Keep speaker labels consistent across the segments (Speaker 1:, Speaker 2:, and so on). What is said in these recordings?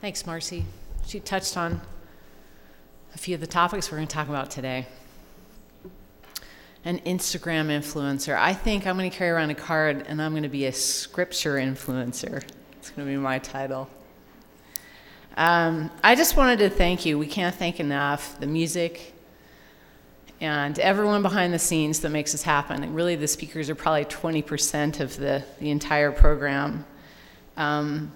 Speaker 1: Thanks, Marcy. She touched on a few of the topics we're going to talk about today. An Instagram influencer. I think I'm going to carry around a card and I'm going to be a scripture influencer. It's going to be my title. Um, I just wanted to thank you. We can't thank enough the music and everyone behind the scenes that makes this happen. And really, the speakers are probably 20% of the, the entire program. Um,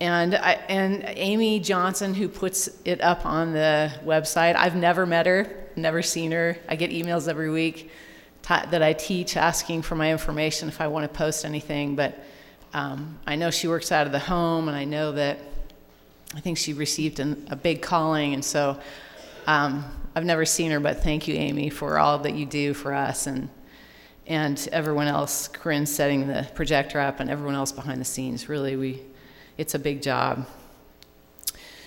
Speaker 1: and, I, and Amy Johnson, who puts it up on the website, I've never met her, never seen her. I get emails every week that I teach asking for my information if I want to post anything. But um, I know she works out of the home, and I know that I think she received an, a big calling. And so um, I've never seen her, but thank you, Amy, for all that you do for us and and everyone else, Corinne setting the projector up, and everyone else behind the scenes. Really, we it's a big job.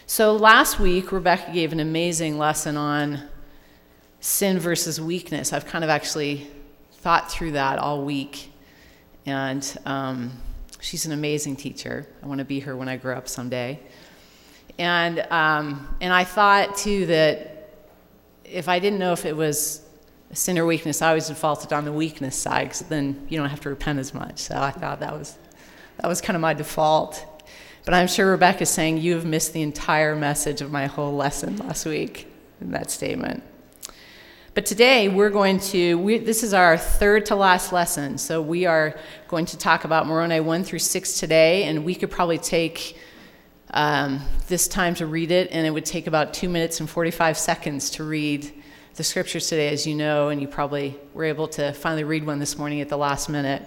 Speaker 1: So last week, Rebecca gave an amazing lesson on sin versus weakness. I've kind of actually thought through that all week, and um, she's an amazing teacher. I want to be her when I grow up someday. And um, and I thought too that if I didn't know if it was sin or weakness, I always defaulted on the weakness side because then you don't have to repent as much. So I thought that was that was kind of my default. But I'm sure Rebecca's saying you have missed the entire message of my whole lesson last week in that statement. But today we're going to, we, this is our third to last lesson. So we are going to talk about Moroni 1 through 6 today, and we could probably take um, this time to read it, and it would take about two minutes and 45 seconds to read the scriptures today, as you know, and you probably were able to finally read one this morning at the last minute.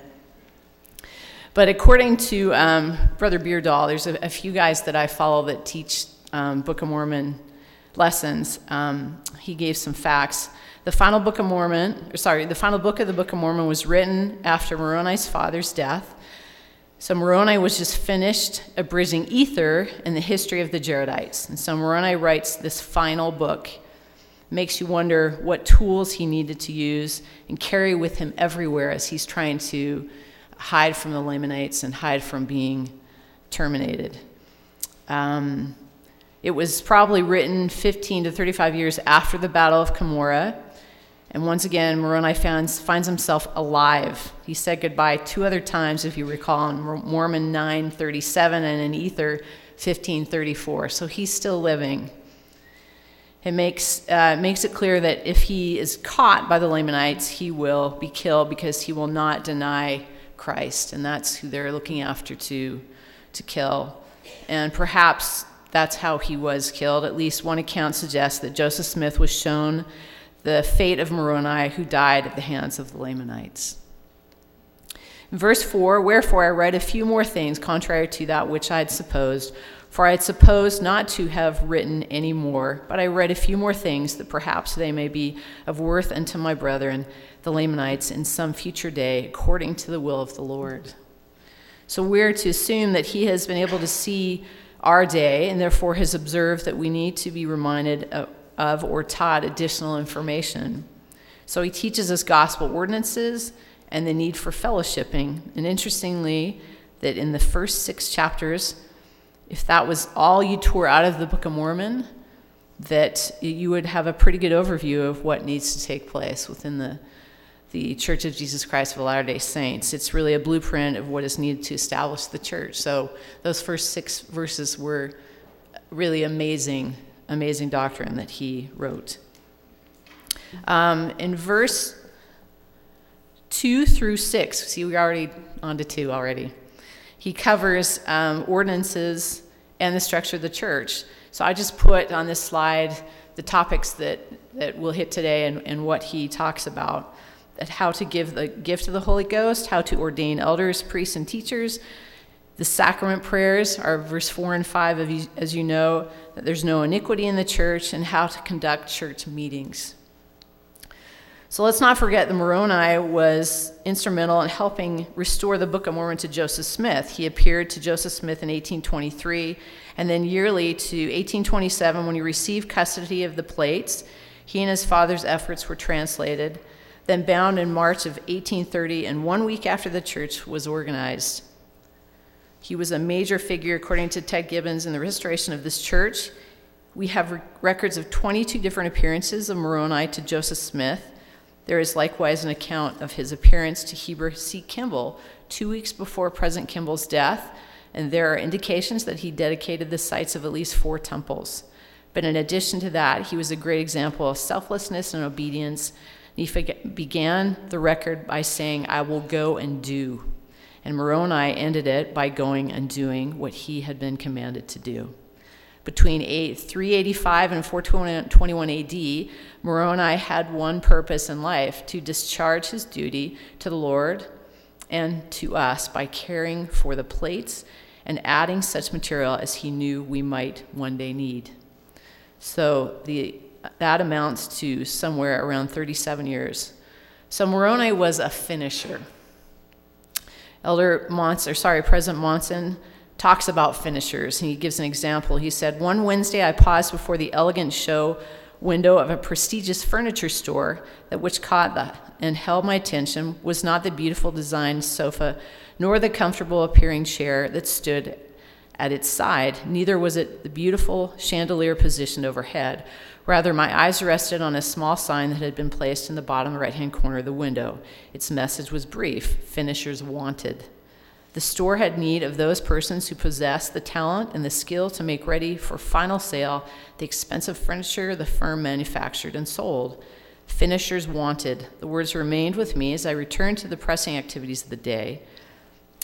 Speaker 1: But according to um, Brother Beardall, there's a, a, few guys that I follow that teach um, Book of Mormon lessons. Um, he gave some facts. The final Book of Mormon, or sorry, the final book of the Book of Mormon was written after Moroni's father's death. So Moroni was just finished abridging Ether in the history of the Jaredites. And so Moroni writes this final book. Makes you wonder what tools he needed to use and carry with him everywhere as he's trying to hide from the Lamanites and hide from being terminated. Um, it was probably written 15 to 35 years after the Battle of Cumorah. And once again, Moroni finds, finds himself alive. He said goodbye two other times, if you recall, in Mormon 9:37 and in Ether 15:34. So he's still living. It makes, uh, makes it clear that if he is caught by the Lamanites, he will be killed because he will not deny Christ, and that's who they're looking after to, to kill. And perhaps that's how he was killed. At least one account suggests that Joseph Smith was shown the fate of Moroni, who died at the hands of the Lamanites. In verse 4 Wherefore I write a few more things contrary to that which I had supposed, for I had supposed not to have written any more, but I write a few more things that perhaps they may be of worth unto my brethren, the Lamanites, in some future day, according to the will of the Lord. So we're to assume that he has been able to see our day and therefore has observed that we need to be reminded of or taught additional information. So he teaches us gospel ordinances and the need for fellowshipping. And interestingly, that in the first six chapters, if that was all you tore out of the Book of Mormon, that you would have a pretty good overview of what needs to take place within the, the Church of Jesus Christ of Latter day Saints. It's really a blueprint of what is needed to establish the church. So those first six verses were really amazing, amazing doctrine that he wrote. Um, in verse 2 through 6, see, we're already on to 2 already he covers um, ordinances and the structure of the church. So I just put on this slide the topics that, that we'll hit today and, and what he talks about that how to give the gift of the Holy Ghost, how to ordain elders, priests, and teachers. The sacrament prayers are verse 4 and 5, of as you know, that there's no iniquity in the church, and how to conduct church meetings. So let's not forget that Moroni was instrumental in helping restore the Book of Mormon to Joseph Smith. He appeared to Joseph Smith in 1823, and then yearly to 1827 when he received custody of the plates. He and his father's efforts were translated, then bound in March of 1830, and one week after the church was organized. He was a major figure, according to Ted Gibbons, in the restoration of this church. We have re- records of 22 different appearances of Moroni to Joseph Smith. There is likewise an account of his appearance to Heber C. Kimball two weeks before President Kimball's death, and there are indications that he dedicated the sites of at least four temples. But in addition to that, he was a great example of selflessness and obedience. He began the record by saying, I will go and do. And Moroni ended it by going and doing what he had been commanded to do. Between 385 and 421 AD, Moroni had one purpose in life to discharge his duty to the Lord and to us by caring for the plates and adding such material as he knew we might one day need. So the, that amounts to somewhere around 37 years. So Moroni was a finisher. Elder Monson, sorry, President Monson talks about finishers. He gives an example. He said, One Wednesday I paused before the elegant show window of a prestigious furniture store that which caught the, and held my attention was not the beautiful designed sofa nor the comfortable appearing chair that stood at its side neither was it the beautiful chandelier positioned overhead rather my eyes rested on a small sign that had been placed in the bottom right hand corner of the window its message was brief finishers wanted the store had need of those persons who possessed the talent and the skill to make ready for final sale the expensive furniture the firm manufactured and sold. Finishers wanted. The words remained with me as I returned to the pressing activities of the day.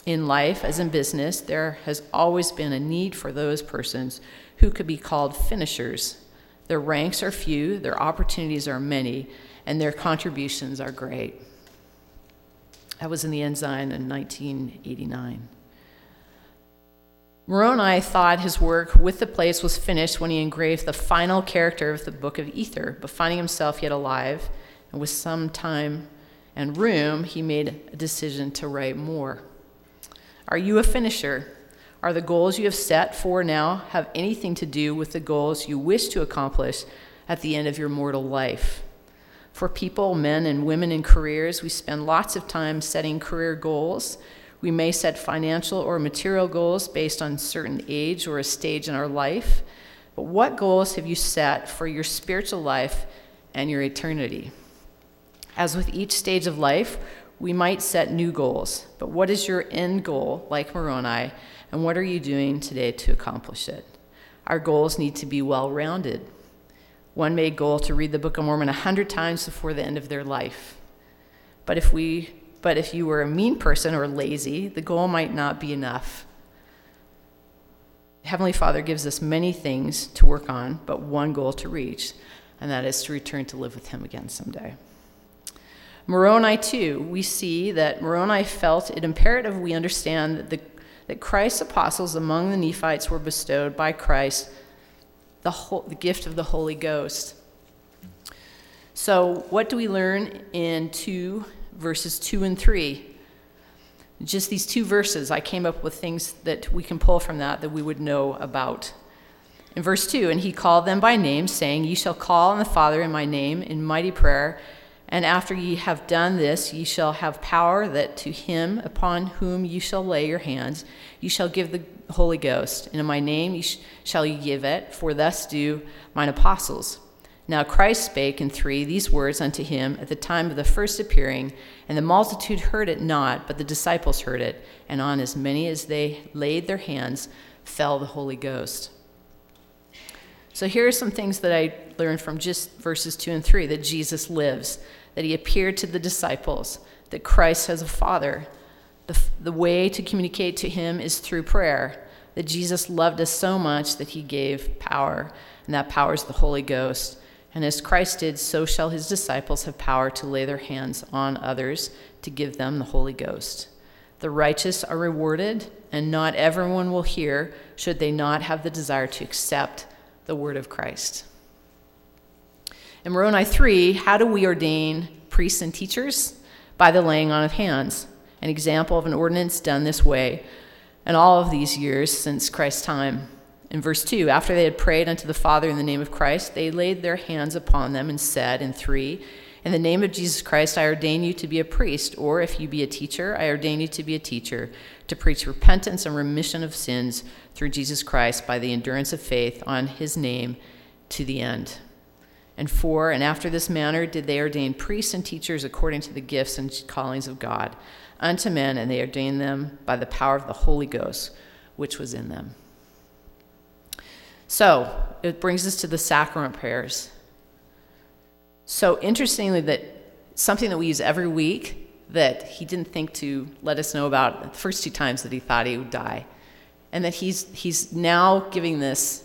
Speaker 1: In life, as in business, there has always been a need for those persons who could be called finishers. Their ranks are few, their opportunities are many, and their contributions are great. That was in the Ensign in 1989. Moroni thought his work with the plates was finished when he engraved the final character of the Book of Ether, but finding himself yet alive and with some time and room, he made a decision to write more. Are you a finisher? Are the goals you have set for now have anything to do with the goals you wish to accomplish at the end of your mortal life? For people, men and women in careers, we spend lots of time setting career goals. We may set financial or material goals based on certain age or a stage in our life. But what goals have you set for your spiritual life and your eternity? As with each stage of life, we might set new goals. But what is your end goal, like Moroni, and what are you doing today to accomplish it? Our goals need to be well rounded. One made goal to read the Book of Mormon a hundred times before the end of their life. But if we but if you were a mean person or lazy, the goal might not be enough. Heavenly Father gives us many things to work on, but one goal to reach, and that is to return to live with Him again someday. Moroni, too, we see that Moroni felt it imperative we understand that, the, that Christ's apostles among the Nephites were bestowed by Christ the, whole, the gift of the Holy Ghost. So, what do we learn in 2 verses 2 and 3? Just these two verses, I came up with things that we can pull from that that we would know about. In verse 2, and he called them by name, saying, Ye shall call on the Father in my name in mighty prayer, and after ye have done this, ye shall have power that to him upon whom ye shall lay your hands, ye shall give the Holy Ghost. And in my name sh- shall ye give it, for thus do mine apostles. Now Christ spake in three these words unto him at the time of the first appearing, and the multitude heard it not, but the disciples heard it, and on as many as they laid their hands fell the Holy Ghost. So here are some things that I learned from just verses 2 and 3 that Jesus lives, that he appeared to the disciples, that Christ has a Father. The, the way to communicate to him is through prayer, that Jesus loved us so much that he gave power, and that power is the Holy Ghost. And as Christ did, so shall his disciples have power to lay their hands on others to give them the Holy Ghost. The righteous are rewarded, and not everyone will hear should they not have the desire to accept the word of Christ. In Moroni 3, how do we ordain priests and teachers? By the laying on of hands. An example of an ordinance done this way in all of these years since Christ's time. In verse 2, after they had prayed unto the Father in the name of Christ, they laid their hands upon them and said, in 3, In the name of Jesus Christ, I ordain you to be a priest, or if you be a teacher, I ordain you to be a teacher, to preach repentance and remission of sins through Jesus Christ by the endurance of faith on his name to the end. And for and after this manner did they ordain priests and teachers according to the gifts and callings of God unto men, and they ordained them by the power of the Holy Ghost, which was in them. So it brings us to the sacrament prayers. So interestingly, that something that we use every week that he didn't think to let us know about the first two times that he thought he would die, and that he's he's now giving this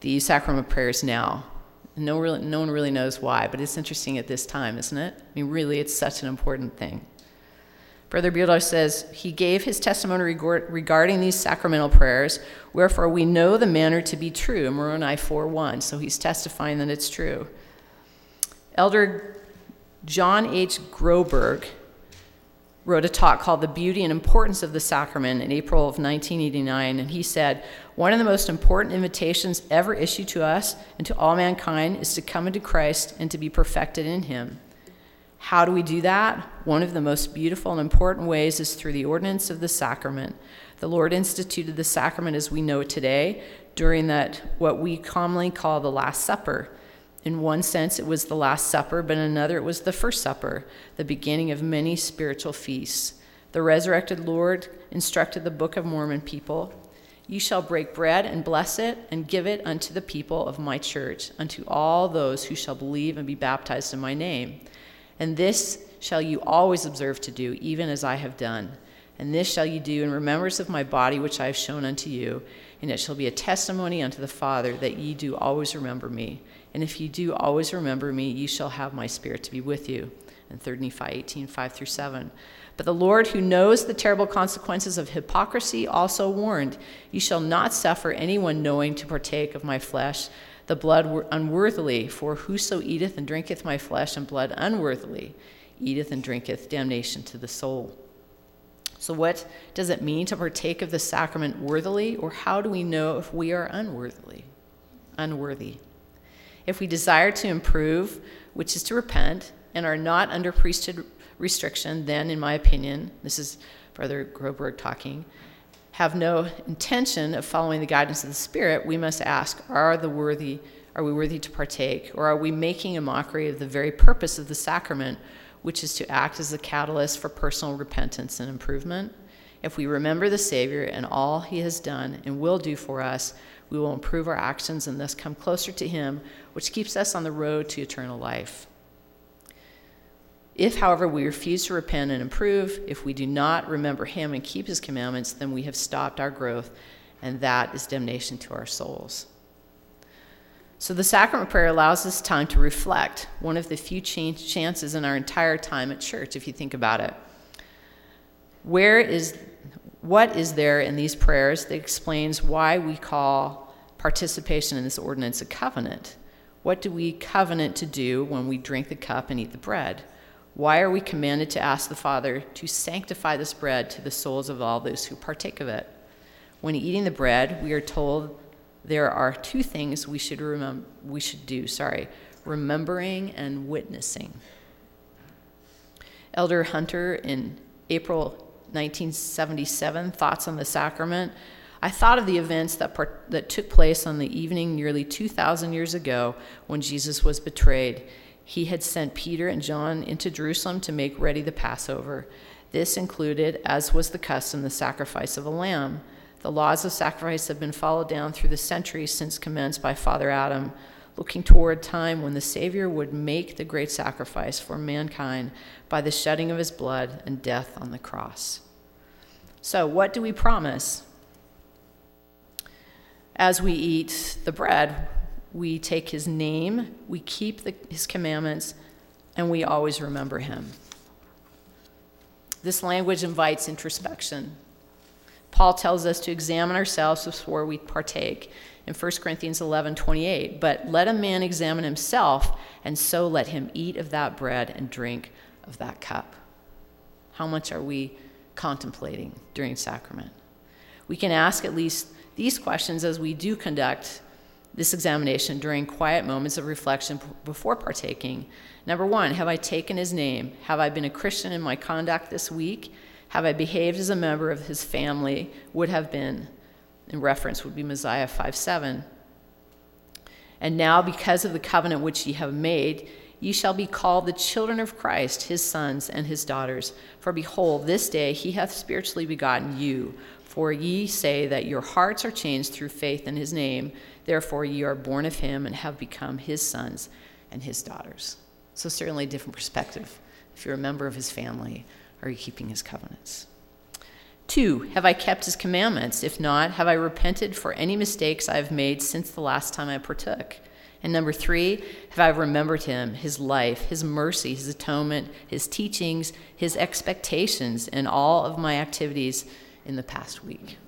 Speaker 1: the sacrament prayers now. No, really, no one really knows why, but it's interesting at this time, isn't it? I mean, really, it's such an important thing. Brother Bueller says, He gave his testimony regarding these sacramental prayers, wherefore we know the manner to be true, Moroni 4 1. So he's testifying that it's true. Elder John H. Groberg wrote a talk called The Beauty and Importance of the Sacrament in April of 1989, and he said, One of the most important invitations ever issued to us and to all mankind is to come into Christ and to be perfected in Him. How do we do that? One of the most beautiful and important ways is through the ordinance of the sacrament. The Lord instituted the sacrament as we know it today during that what we commonly call the Last Supper. In one sense, it was the Last Supper, but in another, it was the First Supper, the beginning of many spiritual feasts. The resurrected Lord instructed the Book of Mormon people You shall break bread and bless it, and give it unto the people of my church, unto all those who shall believe and be baptized in my name. And this shall you always observe to do, even as I have done. And this shall you do in remembrance of my body, which I have shown unto you. And it shall be a testimony unto the Father that ye do always remember me. And if you do always remember me, you shall have my spirit to be with you. And 3 Nephi 18, 5 through 7. But the Lord, who knows the terrible consequences of hypocrisy, also warned, You shall not suffer anyone knowing to partake of my flesh, the blood unworthily, for whoso eateth and drinketh my flesh and blood unworthily, eateth and drinketh damnation to the soul. So, what does it mean to partake of the sacrament worthily, or how do we know if we are unworthily? Unworthy. If we desire to improve, which is to repent, and are not under priesthood restriction, then, in my opinion, this is Brother Groberg talking, have no intention of following the guidance of the Spirit, we must ask, are the worthy, are we worthy to partake, or are we making a mockery of the very purpose of the sacrament, which is to act as a catalyst for personal repentance and improvement? If we remember the Savior and all he has done and will do for us, we will improve our actions and thus come closer to Him, which keeps us on the road to eternal life. If, however, we refuse to repent and improve, if we do not remember Him and keep His commandments, then we have stopped our growth, and that is damnation to our souls. So, the sacrament prayer allows us time to reflect, one of the few chances in our entire time at church, if you think about it. Where is what is there in these prayers that explains why we call participation in this ordinance a covenant? What do we covenant to do when we drink the cup and eat the bread? Why are we commanded to ask the Father to sanctify this bread to the souls of all those who partake of it? When eating the bread, we are told there are two things we should remember we should do, sorry, remembering and witnessing. Elder Hunter in April 1977, Thoughts on the Sacrament, I thought of the events that, part, that took place on the evening nearly 2,000 years ago when Jesus was betrayed. He had sent Peter and John into Jerusalem to make ready the Passover. This included, as was the custom, the sacrifice of a lamb. The laws of sacrifice have been followed down through the centuries since commenced by Father Adam, looking toward a time when the Savior would make the great sacrifice for mankind by the shedding of his blood and death on the cross. So, what do we promise? As we eat the bread, we take his name, we keep the, his commandments, and we always remember him. This language invites introspection. Paul tells us to examine ourselves before we partake in 1 Corinthians 11 28. But let a man examine himself, and so let him eat of that bread and drink of that cup. How much are we contemplating during sacrament? We can ask at least these questions as we do conduct this examination during quiet moments of reflection before partaking. Number one, have I taken his name? Have I been a Christian in my conduct this week? Have I behaved as a member of his family would have been? In reference would be Mosiah 5 7. And now, because of the covenant which ye have made, ye shall be called the children of Christ, his sons and his daughters. For behold, this day he hath spiritually begotten you. For ye say that your hearts are changed through faith in his name. Therefore, ye are born of him and have become his sons and his daughters. So, certainly a different perspective. If you're a member of his family, are you keeping his covenants? Two, have I kept his commandments? If not, have I repented for any mistakes I have made since the last time I partook? And number three, have I remembered him, his life, his mercy, his atonement, his teachings, his expectations, and all of my activities in the past week?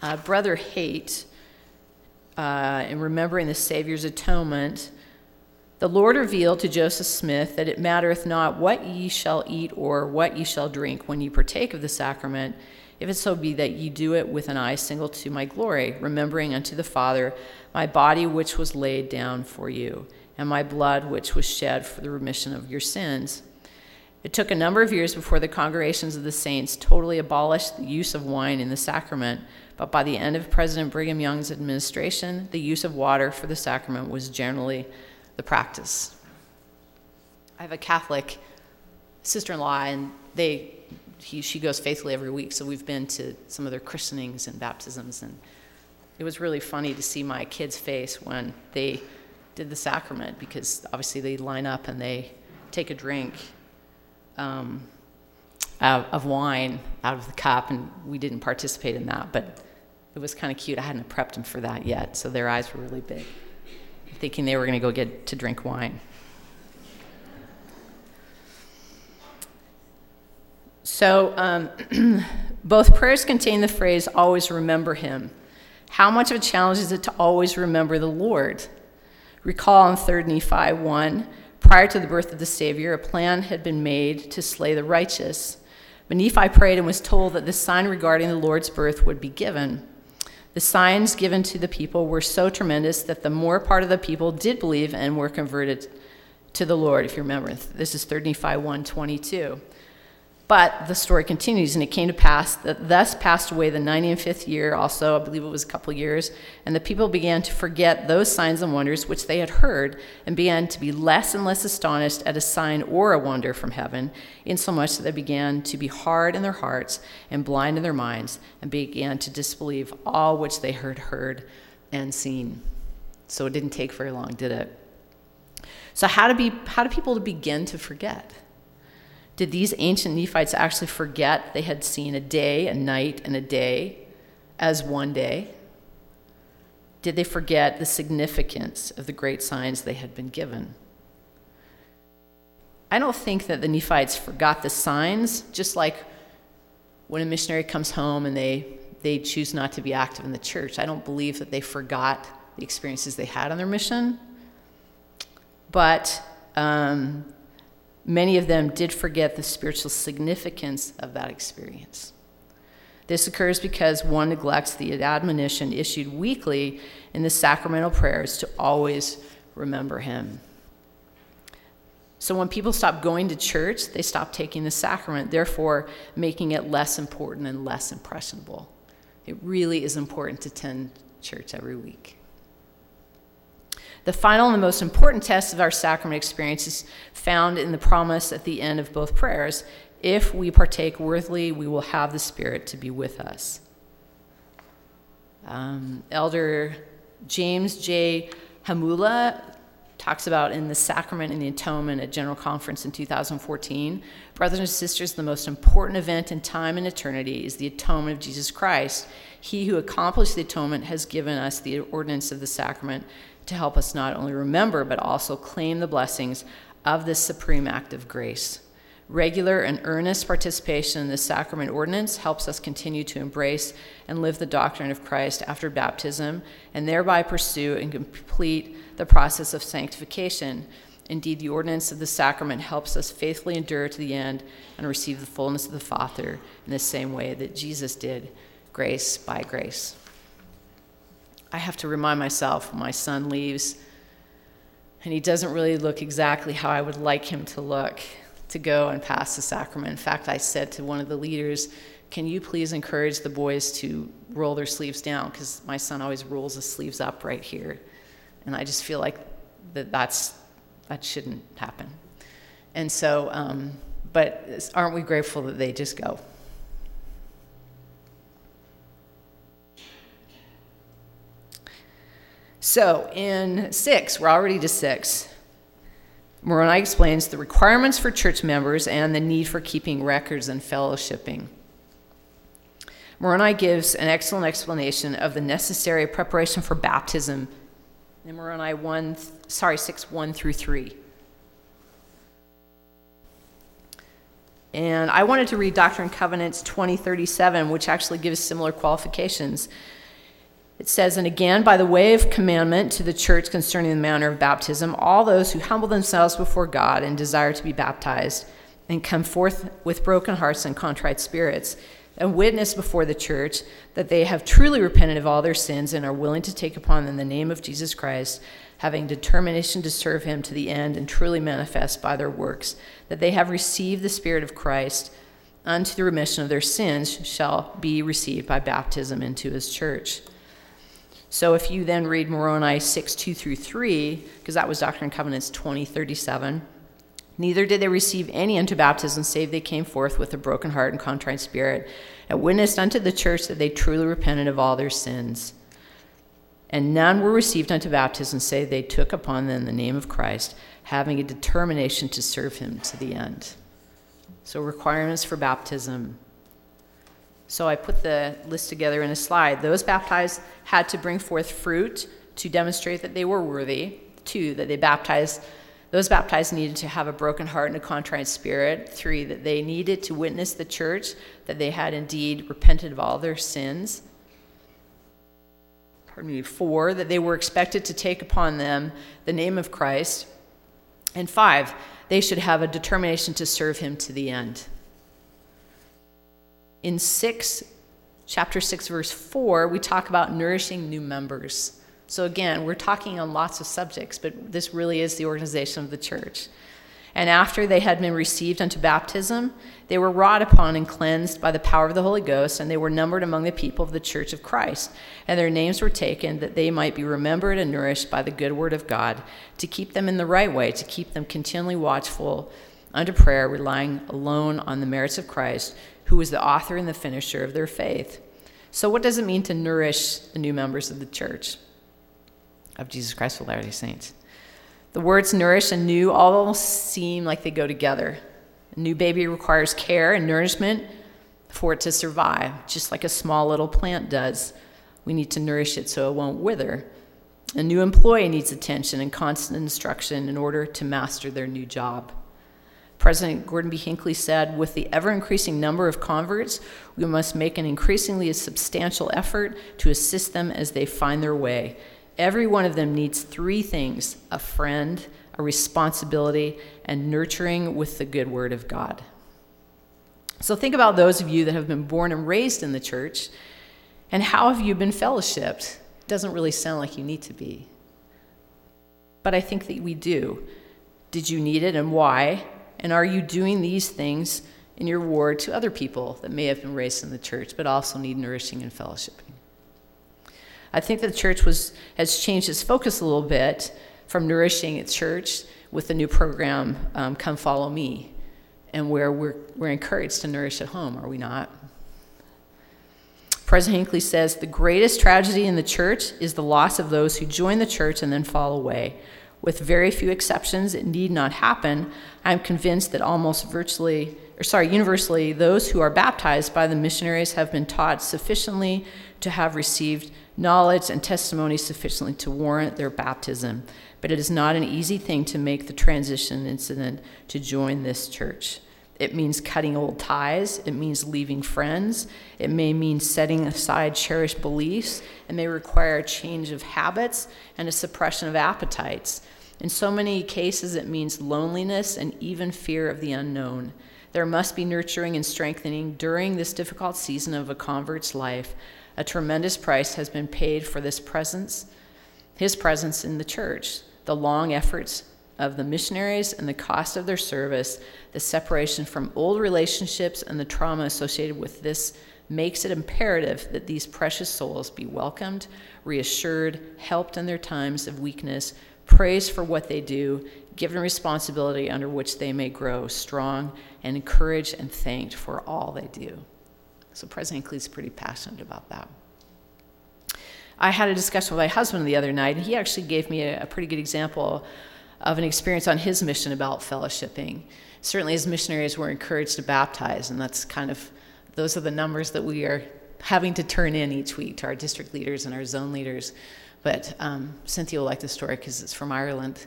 Speaker 1: Uh, Brother Haight, uh, in remembering the Savior's atonement, the Lord revealed to Joseph Smith that it mattereth not what ye shall eat or what ye shall drink when ye partake of the sacrament, if it so be that ye do it with an eye single to my glory, remembering unto the Father my body which was laid down for you, and my blood which was shed for the remission of your sins. It took a number of years before the congregations of the saints totally abolished the use of wine in the sacrament, but by the end of President Brigham Young's administration, the use of water for the sacrament was generally the practice. I have a Catholic sister in law, and they, he, she goes faithfully every week, so we've been to some of their christenings and baptisms, and it was really funny to see my kid's face when they did the sacrament because obviously they line up and they take a drink um, of wine out of the cup, and we didn't participate in that, but it was kind of cute. I hadn't prepped them for that yet, so their eyes were really big thinking they were going to go get to drink wine. So, um, both prayers contain the phrase, always remember him. How much of a challenge is it to always remember the Lord? Recall in 3 Nephi 1, prior to the birth of the Savior, a plan had been made to slay the righteous. But Nephi prayed and was told that the sign regarding the Lord's birth would be given. The signs given to the people were so tremendous that the more part of the people did believe and were converted to the Lord, if you remember. This is 3 Nephi 122. But the story continues, and it came to pass that thus passed away the 95th year, also, I believe it was a couple years, and the people began to forget those signs and wonders which they had heard, and began to be less and less astonished at a sign or a wonder from heaven, insomuch that they began to be hard in their hearts and blind in their minds, and began to disbelieve all which they had heard and seen. So it didn't take very long, did it? So how be, how do people begin to forget? Did these ancient Nephites actually forget they had seen a day, a night, and a day as one day? Did they forget the significance of the great signs they had been given? I don't think that the Nephites forgot the signs, just like when a missionary comes home and they, they choose not to be active in the church. I don't believe that they forgot the experiences they had on their mission. But um, Many of them did forget the spiritual significance of that experience. This occurs because one neglects the admonition issued weekly in the sacramental prayers to always remember Him. So when people stop going to church, they stop taking the sacrament, therefore making it less important and less impressionable. It really is important to attend church every week. The final and the most important test of our sacrament experience is found in the promise at the end of both prayers. If we partake worthily, we will have the Spirit to be with us. Um, Elder James J. Hamula talks about in the sacrament and the atonement at General Conference in 2014. Brothers and sisters, the most important event in time and eternity is the atonement of Jesus Christ. He who accomplished the atonement has given us the ordinance of the sacrament to help us not only remember, but also claim the blessings of this supreme act of grace. Regular and earnest participation in the sacrament ordinance helps us continue to embrace and live the doctrine of Christ after baptism and thereby pursue and complete the process of sanctification. Indeed, the ordinance of the sacrament helps us faithfully endure to the end and receive the fullness of the Father in the same way that Jesus did, grace by grace. I have to remind myself when my son leaves and he doesn't really look exactly how I would like him to look to go and pass the sacrament. In fact, I said to one of the leaders, Can you please encourage the boys to roll their sleeves down? Because my son always rolls his sleeves up right here. And I just feel like that that's, that shouldn't happen. And so, um, but aren't we grateful that they just go? So in six, we're already to six. Moroni explains the requirements for church members and the need for keeping records and fellowshipping. Moroni gives an excellent explanation of the necessary preparation for baptism in Moroni 1, sorry, 6, 1 through 3. And I wanted to read Doctrine and Covenants 2037, which actually gives similar qualifications. It says, And again, by the way of commandment to the church concerning the manner of baptism, all those who humble themselves before God and desire to be baptized and come forth with broken hearts and contrite spirits, and witness before the church that they have truly repented of all their sins and are willing to take upon them the name of Jesus Christ, having determination to serve him to the end and truly manifest by their works that they have received the Spirit of Christ unto the remission of their sins, shall be received by baptism into his church. So if you then read Moroni 6, 2 through 3, because that was Doctrine and Covenants 20, 37, neither did they receive any unto baptism, save they came forth with a broken heart and contrite spirit, and witnessed unto the church that they truly repented of all their sins. And none were received unto baptism, save they took upon them the name of Christ, having a determination to serve him to the end. So, requirements for baptism so I put the list together in a slide. Those baptized had to bring forth fruit to demonstrate that they were worthy. Two, that they baptized, those baptized needed to have a broken heart and a contrite spirit. Three, that they needed to witness the church that they had indeed repented of all their sins. Pardon me. Four, that they were expected to take upon them the name of Christ. And five, they should have a determination to serve him to the end in 6 chapter 6 verse 4 we talk about nourishing new members. So again we're talking on lots of subjects but this really is the organization of the church. And after they had been received unto baptism they were wrought upon and cleansed by the power of the holy ghost and they were numbered among the people of the church of christ. And their names were taken that they might be remembered and nourished by the good word of god to keep them in the right way to keep them continually watchful unto prayer relying alone on the merits of christ who is the author and the finisher of their faith. So, what does it mean to nourish the new members of the church of Jesus Christ of Latter day Saints? The words nourish and new all seem like they go together. A new baby requires care and nourishment for it to survive, just like a small little plant does. We need to nourish it so it won't wither. A new employee needs attention and constant instruction in order to master their new job. President Gordon B. Hinckley said, with the ever increasing number of converts, we must make an increasingly substantial effort to assist them as they find their way. Every one of them needs three things a friend, a responsibility, and nurturing with the good word of God. So think about those of you that have been born and raised in the church, and how have you been fellowshipped? It doesn't really sound like you need to be. But I think that we do. Did you need it and why? And are you doing these things in your ward to other people that may have been raised in the church but also need nourishing and fellowshipping? I think the church was, has changed its focus a little bit from nourishing its church with the new program, um, Come Follow Me, and where we're, we're encouraged to nourish at home, are we not? President Hinckley says the greatest tragedy in the church is the loss of those who join the church and then fall away. With very few exceptions, it need not happen. I'm convinced that almost virtually, or sorry, universally, those who are baptized by the missionaries have been taught sufficiently to have received knowledge and testimony sufficiently to warrant their baptism. But it is not an easy thing to make the transition incident to join this church. It means cutting old ties. It means leaving friends. It may mean setting aside cherished beliefs. It may require a change of habits and a suppression of appetites. In so many cases, it means loneliness and even fear of the unknown. There must be nurturing and strengthening during this difficult season of a convert's life. A tremendous price has been paid for this presence, his presence in the church, the long efforts of the missionaries and the cost of their service, the separation from old relationships, and the trauma associated with this makes it imperative that these precious souls be welcomed, reassured, helped in their times of weakness, praised for what they do, given responsibility under which they may grow strong, and encouraged and thanked for all they do. So President Hinckley's pretty passionate about that. I had a discussion with my husband the other night, and he actually gave me a, a pretty good example of an experience on his mission about fellowshipping. Certainly, as missionaries, we're encouraged to baptize, and that's kind of those are the numbers that we are having to turn in each week to our district leaders and our zone leaders. But um, Cynthia will like the story because it's from Ireland.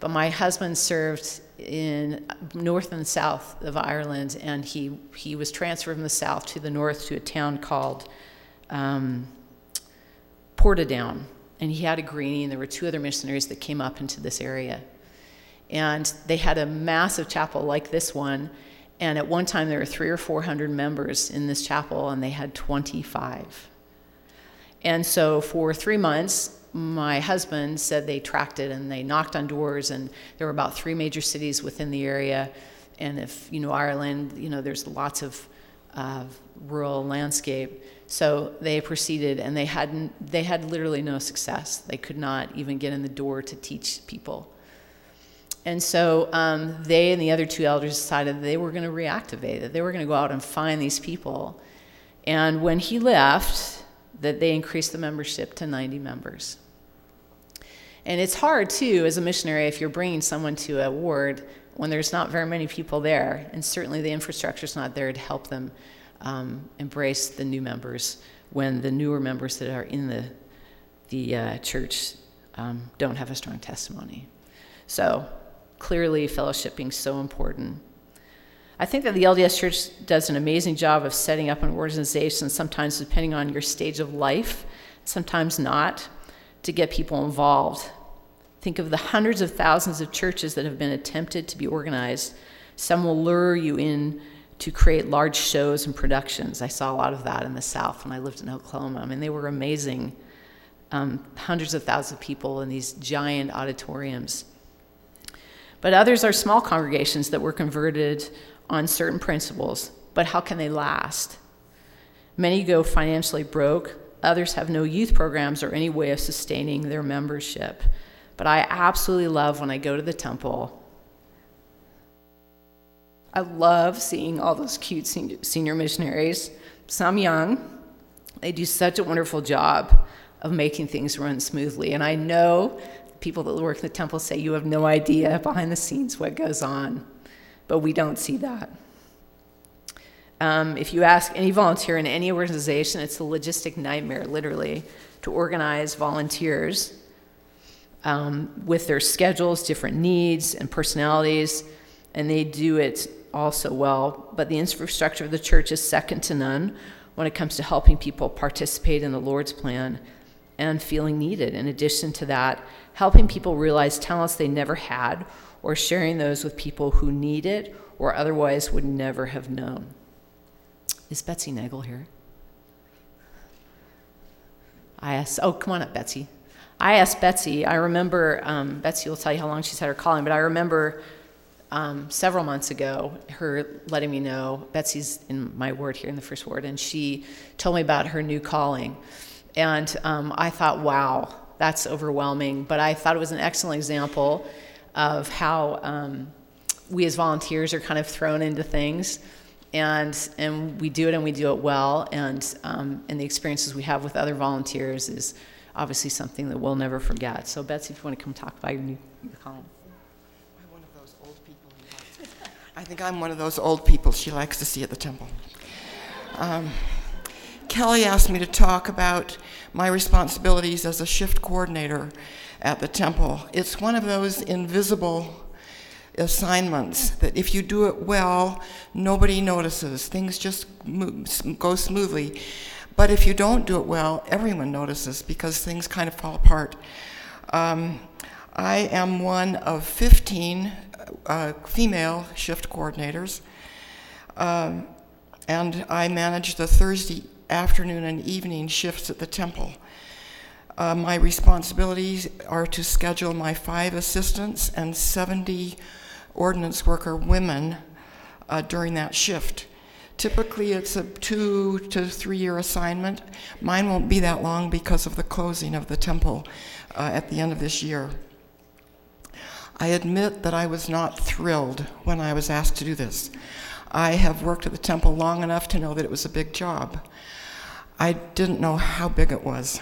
Speaker 1: But my husband served in north and south of Ireland, and he, he was transferred from the south to the north to a town called um, Portadown. And he had a greenie, and there were two other missionaries that came up into this area. And they had a massive chapel like this one, and at one time, there were three or 400 members in this chapel, and they had 25. And so for three months, my husband said they tracked it and they knocked on doors, and there were about three major cities within the area. And if you know Ireland, you know there's lots of uh, rural landscape. So they proceeded, and they hadn't. They had literally no success. They could not even get in the door to teach people. And so um, they and the other two elders decided they were going to reactivate, that they were going to go out and find these people. And when he left, that they increased the membership to 90 members. And it's hard, too, as a missionary, if you're bringing someone to a ward when there's not very many people there, and certainly the infrastructure is not there to help them um, embrace the new members when the newer members that are in the, the uh, church um, don't have a strong testimony. So clearly fellowship being so important. I think that the LDS Church does an amazing job of setting up an organization, sometimes depending on your stage of life, sometimes not, to get people involved. Think of the hundreds of thousands of churches that have been attempted to be organized. Some will lure you in to create large shows and productions. I saw a lot of that in the South when I lived in Oklahoma. I mean, they were amazing. Um, hundreds of thousands of people in these giant auditoriums. But others are small congregations that were converted on certain principles. But how can they last? Many go financially broke. Others have no youth programs or any way of sustaining their membership. But I absolutely love when I go to the temple. I love seeing all those cute senior missionaries, some young. They do such a wonderful job of making things run smoothly. And I know people that work in the temple say you have no idea behind the scenes what goes on, but we don't see that. Um, if you ask any volunteer in any organization, it's a logistic nightmare, literally, to organize volunteers um, with their schedules, different needs, and personalities, and they do it also well. But the infrastructure of the church is second to none when it comes to helping people participate in the Lord's plan and feeling needed. In addition to that, helping people realize talents they never had, or sharing those with people who need it or otherwise would never have known. Is Betsy Nagel here? I asked, oh, come on up, Betsy. I asked Betsy, I remember, um, Betsy will tell you how long she's had her calling, but I remember um, several months ago her letting me know, Betsy's in my ward here in the first ward, and she told me about her new calling. And um, I thought, wow, that's overwhelming. But I thought it was an excellent example of how um, we as volunteers are kind of thrown into things. And, and we do it and we do it well. And, um, and the experiences we have with other volunteers is obviously something that we'll never forget. So, Betsy, if you want to come talk about your new your.
Speaker 2: I'm one of those old people I think I'm one of those old people she likes to see at the temple. Um, Kelly asked me to talk about my responsibilities as a shift coordinator at the temple. It's one of those invisible assignments that if you do it well, nobody notices. Things just go smoothly. But if you don't do it well, everyone notices because things kind of fall apart. Um, I am one of 15 uh, female shift coordinators Um, and I manage the Thursday afternoon and evening shifts at the temple. Uh, my responsibilities are to schedule my five assistants and 70 ordinance worker women uh, during that shift. Typically, it's a two to three year assignment. Mine won't be that long because of the closing of the temple uh, at the end of this year. I admit that I was not thrilled when I was asked to do this. I have worked at the temple long enough to know that it was a big job. I didn't know how big it was.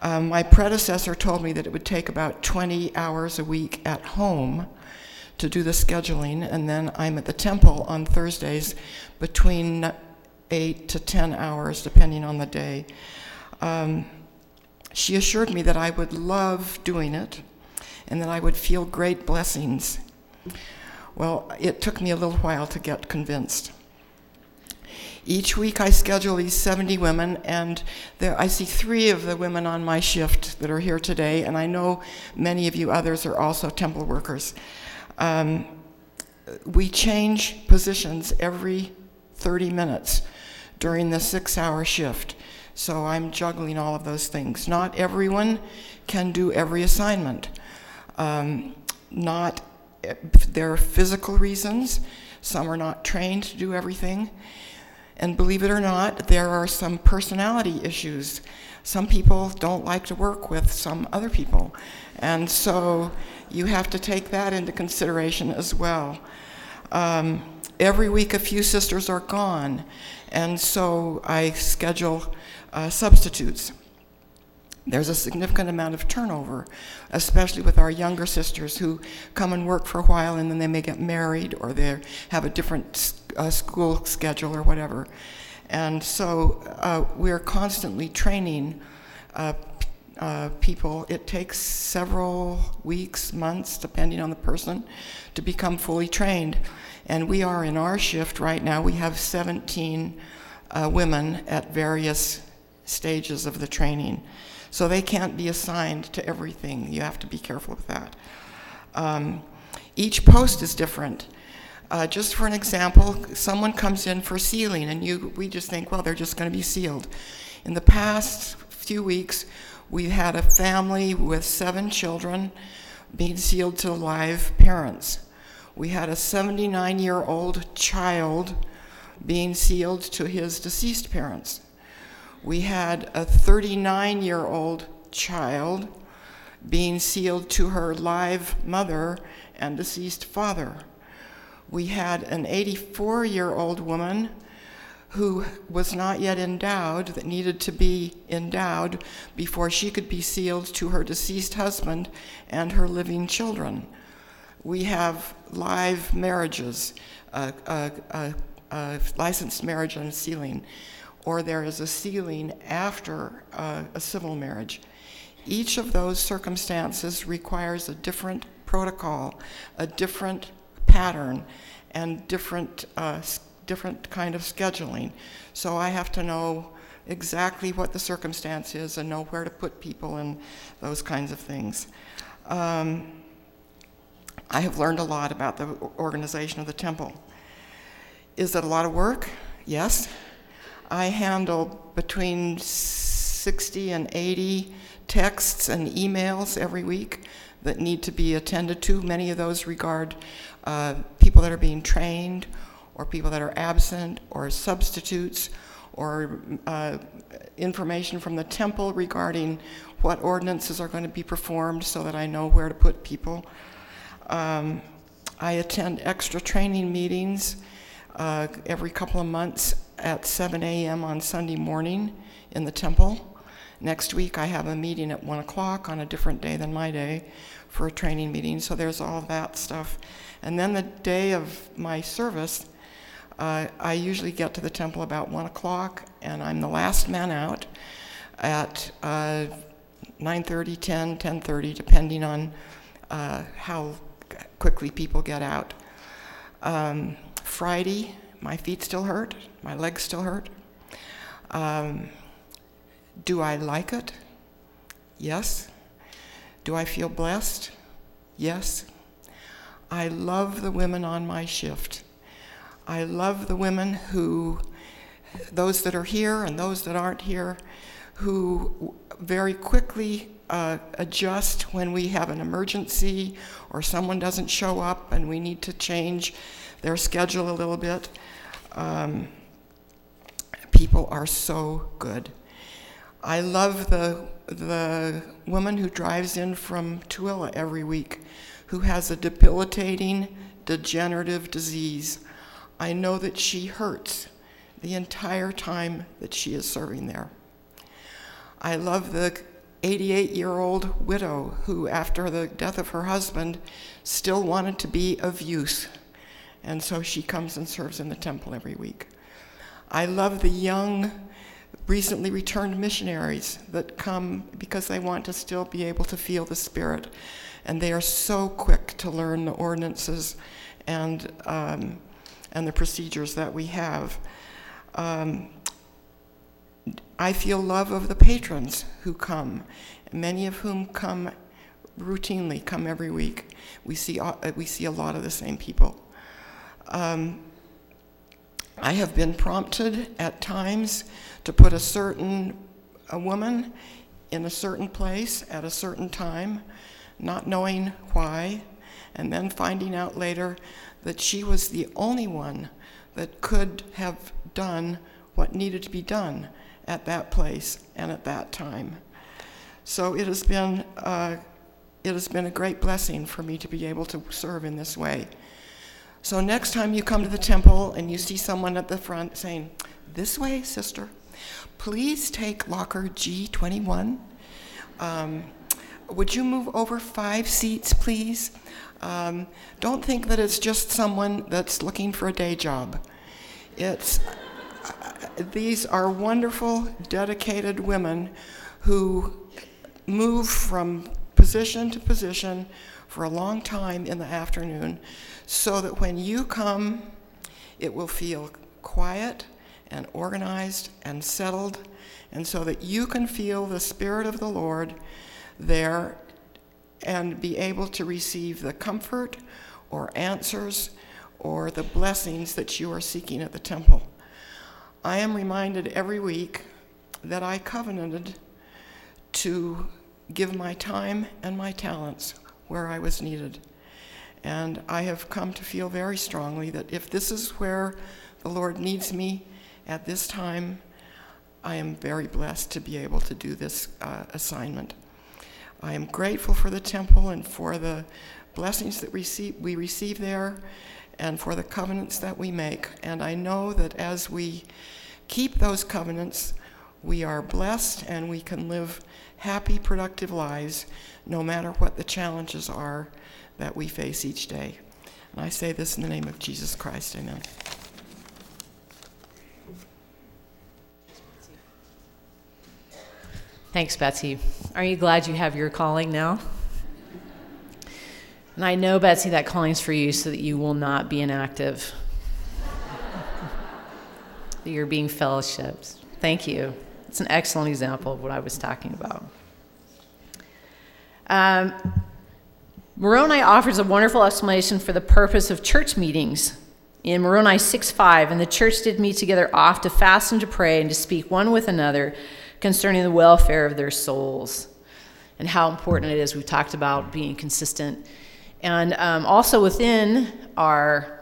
Speaker 2: Um, my predecessor told me that it would take about 20 hours a week at home to do the scheduling, and then I'm at the temple on Thursdays between 8 to 10 hours, depending on the day. Um, she assured me that I would love doing it and that I would feel great blessings. Well, it took me a little while to get convinced. Each week I schedule these 70 women, and there, I see three of the women on my shift that are here today, and I know many of you others are also temple workers. Um, we change positions every 30 minutes during the six hour shift. So I'm juggling all of those things. Not everyone can do every assignment. Um, not there are physical reasons. Some are not trained to do everything. And believe it or not, there are some personality issues. Some people don't like to work with some other people. And so you have to take that into consideration as well. Um, every week, a few sisters are gone. And so I schedule uh, substitutes. There's a significant amount of turnover, especially with our younger sisters who come and work for a while and then they may get married or they have a different uh, school schedule or whatever. And so uh, we're constantly training uh, uh, people. It takes several weeks, months, depending on the person, to become fully trained. And we are in our shift right now, we have 17 uh, women at various stages of the training. So they can't be assigned to everything. You have to be careful with that. Um, each post is different. Uh, just for an example, someone comes in for sealing, and you, we just think, well, they're just going to be sealed. In the past few weeks, we had a family with seven children being sealed to live parents. We had a 79 year old child being sealed to his deceased parents. We had a 39 year old child being sealed to her live mother and deceased father. We had an 84 year old woman who was not yet endowed, that needed to be endowed before she could be sealed to her deceased husband and her living children. We have live marriages, uh, uh, uh, uh licensed marriage and sealing, or there is a sealing after uh, a civil marriage. Each of those circumstances requires a different protocol, a different pattern, and different uh, different kind of scheduling. So I have to know exactly what the circumstance is and know where to put people and those kinds of things. Um, I have learned a lot about the organization of the temple. Is it a lot of work? Yes. I handle between 60 and 80 texts and emails every week that need to be attended to. Many of those regard uh, people that are being trained or people that are absent, or substitutes, or uh, information from the temple regarding what ordinances are going to be performed so that I know where to put people. Um, I attend extra training meetings uh, every couple of months at 7 a.m. on Sunday morning in the temple. Next week, I have a meeting at 1 o'clock on a different day than my day for a training meeting, so there's all that stuff. And then the day of my service, uh, I usually get to the temple about 1 o'clock, and I'm the last man out at uh, 9.30, 10, 10.30, depending on uh, how quickly people get out. Um, Friday, my feet still hurt, my legs still hurt. Um, do I like it? Yes. Do I feel blessed? Yes. I love the women on my shift. I love the women who, those that are here and those that aren't here, who very quickly uh, adjust when we have an emergency or someone doesn't show up and we need to change their schedule a little bit. Um, people are so good. I love the, the woman who drives in from Tooele every week who has a debilitating degenerative disease. I know that she hurts the entire time that she is serving there. I love the 88 year old widow who, after the death of her husband, still wanted to be of use. And so she comes and serves in the temple every week. I love the young, recently returned missionaries that come because they want to still be able to feel the Spirit. And they are so quick to learn the ordinances and, um, and the procedures that we have. Um, I feel love of the patrons who come, many of whom come routinely, come every week. We see, we see a lot of the same people. Um, I have been prompted at times to put a certain a woman in a certain place at a certain time, not knowing why, and then finding out later that she was the only one that could have done what needed to be done at that place and at that time. So it has been, uh, it has been a great blessing for me to be able to serve in this way. So next time you come to the temple and you see someone at the front saying, This way, sister, please take locker G21. Um, would you move over five seats, please? Um, don't think that it's just someone that's looking for a day job. It's these are wonderful, dedicated women who move from position to position for a long time in the afternoon so that when you come, it will feel quiet and organized and settled, and so that you can feel the Spirit of the Lord there and be able to receive the comfort or answers or the blessings that you are seeking at the temple. I am reminded every week that I covenanted to give my time and my talents where I was needed. And I have come to feel very strongly that if this is where the Lord needs me at this time, I am very blessed to be able to do this uh, assignment. I am grateful for the temple and for the blessings that receive, we receive there and for the covenants that we make. And I know that as we keep those covenants, we are blessed and we can live happy, productive lives no matter what the challenges are that we face each day. And I say this in the name of Jesus Christ. Amen.
Speaker 1: Thanks, Betsy. Are you glad you have your calling now? And I know, Betsy, that calling's for you so that you will not be inactive. that you're being fellowships. Thank you. It's an excellent example of what I was talking about. Um, Moroni offers a wonderful explanation for the purpose of church meetings. In Moroni 6:5, and the church did meet together oft to fast and to pray and to speak one with another concerning the welfare of their souls and how important it is. We've talked about being consistent. And um, also within our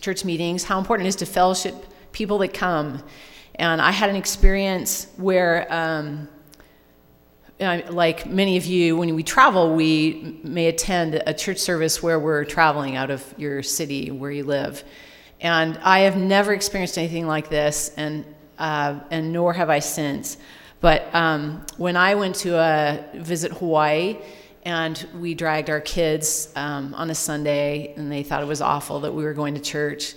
Speaker 1: church meetings, how important it is to fellowship people that come. And I had an experience where, um, like many of you, when we travel, we may attend a church service where we're traveling out of your city where you live. And I have never experienced anything like this, and uh, and nor have I since. But um, when I went to uh, visit Hawaii, and we dragged our kids um, on a Sunday, and they thought it was awful that we were going to church.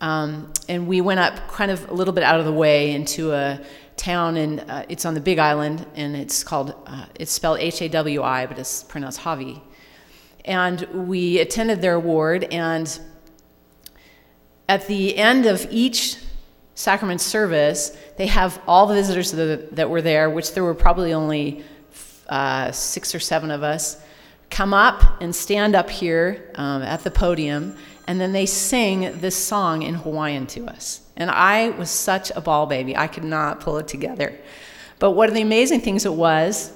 Speaker 1: Um, and we went up kind of a little bit out of the way into a town, and uh, it's on the Big Island, and it's called, uh, it's spelled H A W I, but it's pronounced Hawi. And we attended their ward, and at the end of each sacrament service, they have all the visitors that, that were there, which there were probably only uh, six or seven of us, come up and stand up here um, at the podium and then they sing this song in Hawaiian to us. And I was such a bawl baby, I could not pull it together. But one of the amazing things it was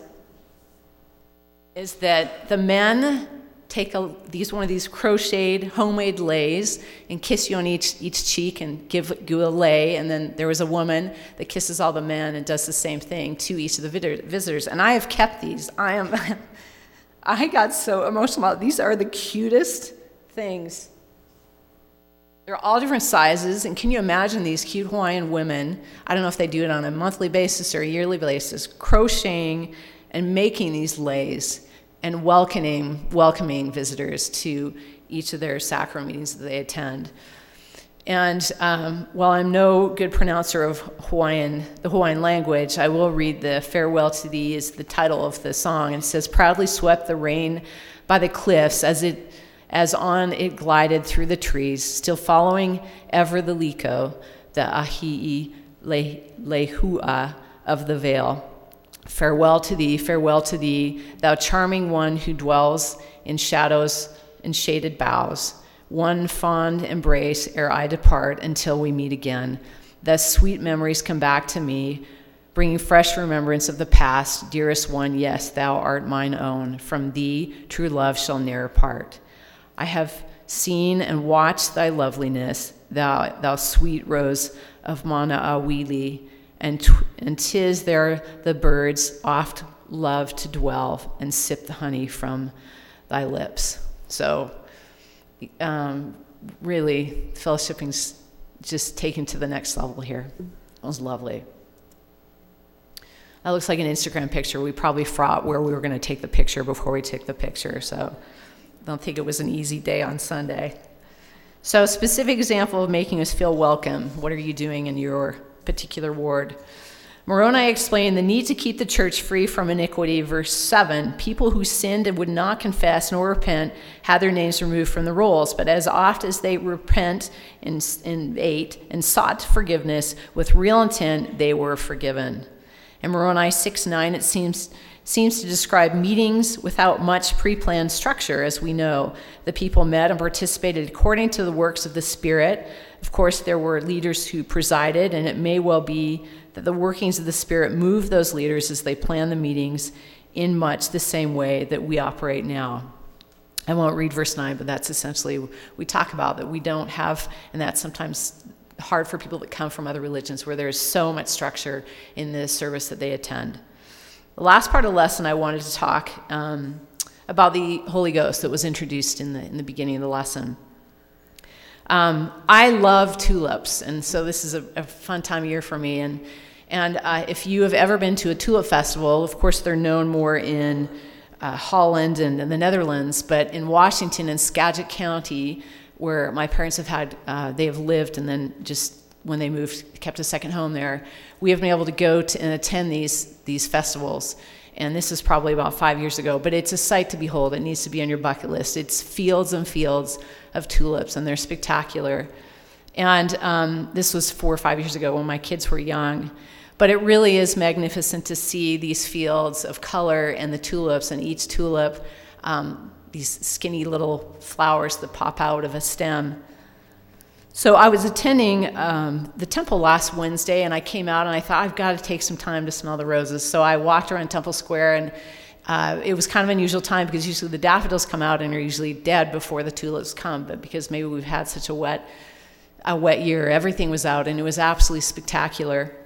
Speaker 1: is that the men take a, these one of these crocheted homemade leis and kiss you on each each cheek and give you a lei. And then there was a woman that kisses all the men and does the same thing to each of the visitors. And i have kept these. I am i got so emotional. These are the cutest things they're all different sizes and can you imagine these cute hawaiian women i don't know if they do it on a monthly basis or a yearly basis crocheting and making these leis and welcoming, welcoming visitors to each of their sacrament meetings that they attend. And um, while I'm no good pronouncer of Hawaiian, the Hawaiian language, I will read the Farewell to Thee is the title of the song. And it says, Proudly swept the rain by the cliffs as it as on it glided through the trees, still following ever the liko, the ahii lehua of the vale. Farewell to thee, farewell to thee, thou charming one who dwells in shadows and shaded boughs. One fond embrace ere I depart until we meet again. Thus sweet memories come back to me, bringing fresh remembrance of the past. Dearest one, yes, thou art mine own. From thee true love shall ne'er part. I have seen and watched thy loveliness, thou, thou sweet rose of Maunawili and, t- and tis there the birds oft love to dwell and sip the honey from thy lips. So, um, really, fellowshipping's just taken to the next level here. It was lovely. That looks like an Instagram picture. We probably fraught where we were going to take the picture before we took the picture. So, don't think it was an easy day on Sunday. So, a specific example of making us feel welcome. What are you doing in your particular ward. Moroni explained the need to keep the church free from iniquity. Verse 7 People who sinned and would not confess nor repent had their names removed from the rolls, but as oft as they repent in, in 8 and sought forgiveness with real intent, they were forgiven. In Moroni 6 9, it seems, seems to describe meetings without much pre planned structure, as we know. The people met and participated according to the works of the Spirit of course, there were leaders who presided, and it may well be that the workings of the Spirit moved those leaders as they planned the meetings in much the same way that we operate now. I won't read verse 9, but that's essentially, we talk about that we don't have, and that's sometimes hard for people that come from other religions where there's so much structure in the service that they attend. The last part of the lesson, I wanted to talk um, about the Holy Ghost that was introduced in the, in the beginning of the lesson. Um, I love tulips, and so this is a, a, fun time of year for me. And, and uh, if you have ever been to a tulip festival, of course, they're known more in uh, Holland and, and, the Netherlands, but in Washington and Skagit County, where my parents have had, uh, they have lived and then just when they moved, kept a second home there, we have been able to go to and attend these, these festivals and this is probably about five years ago, but it's a sight to behold. It needs to be on your bucket list. It's fields and fields of tulips, and they're spectacular. And um, this was four or five years ago when my kids were young. But it really is magnificent to see these fields of color and the tulips, and each tulip, um, these skinny little flowers that pop out of a stem. So I was attending um, the temple last Wednesday, and I came out and I thought I've got to take some time to smell the roses. So I walked around Temple Square, and uh, it was kind of an unusual time because usually the daffodils come out and are usually dead before the tulips come. But because maybe we've had such a wet, a wet year, everything was out, and it was absolutely spectacular.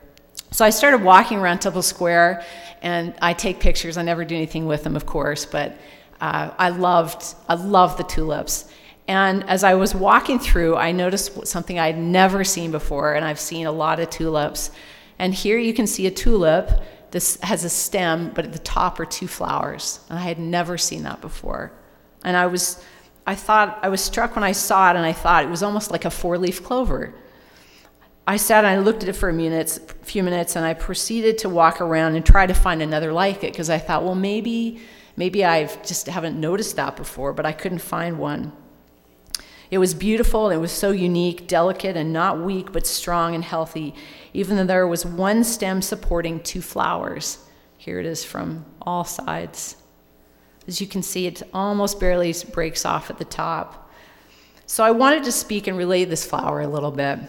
Speaker 1: So I started walking around Temple Square, and I take pictures. I never do anything with them, of course, but uh, I loved, I loved the tulips. And as I was walking through, I noticed something I'd never seen before, and I've seen a lot of tulips. And here you can see a tulip. This has a stem, but at the top are two flowers. And I had never seen that before. And I was, I thought, I was struck when I saw it, and I thought it was almost like a four leaf clover. I sat and I looked at it for a, few minutes, and I proceeded to walk around and try to find another like it because I thought, well, maybe, maybe I just haven't noticed that before, but I couldn't find one. It was beautiful, it was so unique, delicate, and not weak, but strong and healthy, even though there was one stem supporting two flowers. Here it is from all sides. As you can see, it almost barely breaks off at the top. So I wanted to speak and relate this flower a little bit.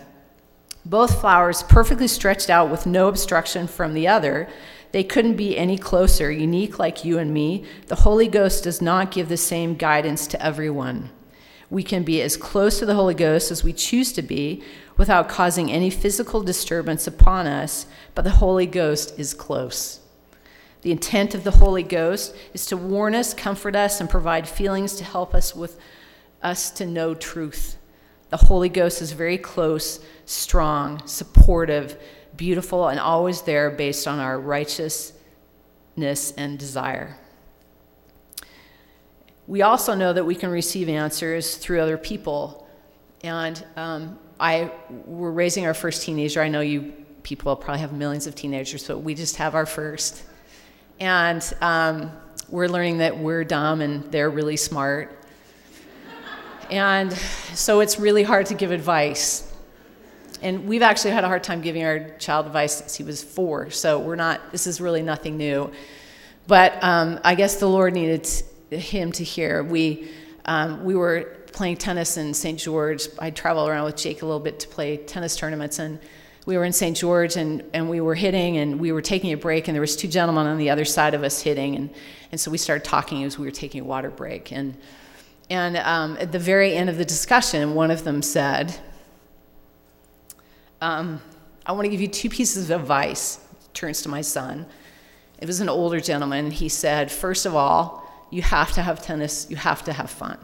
Speaker 1: Both flowers perfectly stretched out with no obstruction from the other. They couldn't be any closer, unique like you and me. The Holy Ghost does not give the same guidance to everyone. We can be as close to the Holy Ghost as we choose to be without causing any physical disturbance upon us, but the Holy Ghost is close. The intent of the Holy Ghost is to warn us, comfort us, and provide feelings to help us with us to know truth. The Holy Ghost is very close, strong, supportive, beautiful, and always there based on our righteousness and desire. We also know that we can receive answers through other people. And um, I, we're raising our first teenager. I know you people probably have millions of teenagers, but we just have our first. And um, we're learning that we're dumb and they're really smart. and so it's really hard to give advice. And we've actually had a hard time giving our child advice since he was four, so we're not, this is really nothing new. But um, I guess the Lord needed him to hear. We, um, we were playing tennis in St. George. I travel around with Jake a little bit to play tennis tournaments, and we were in St. George and, and we were hitting and we were taking a break and there was two gentlemen on the other side of us hitting and, and so we started talking as we were taking a water break and, and um, at the very end of the discussion one of them said um, i want to give you two pieces of advice turns to my son it was an older gentleman he said first of all you have to have tennis you have to have fun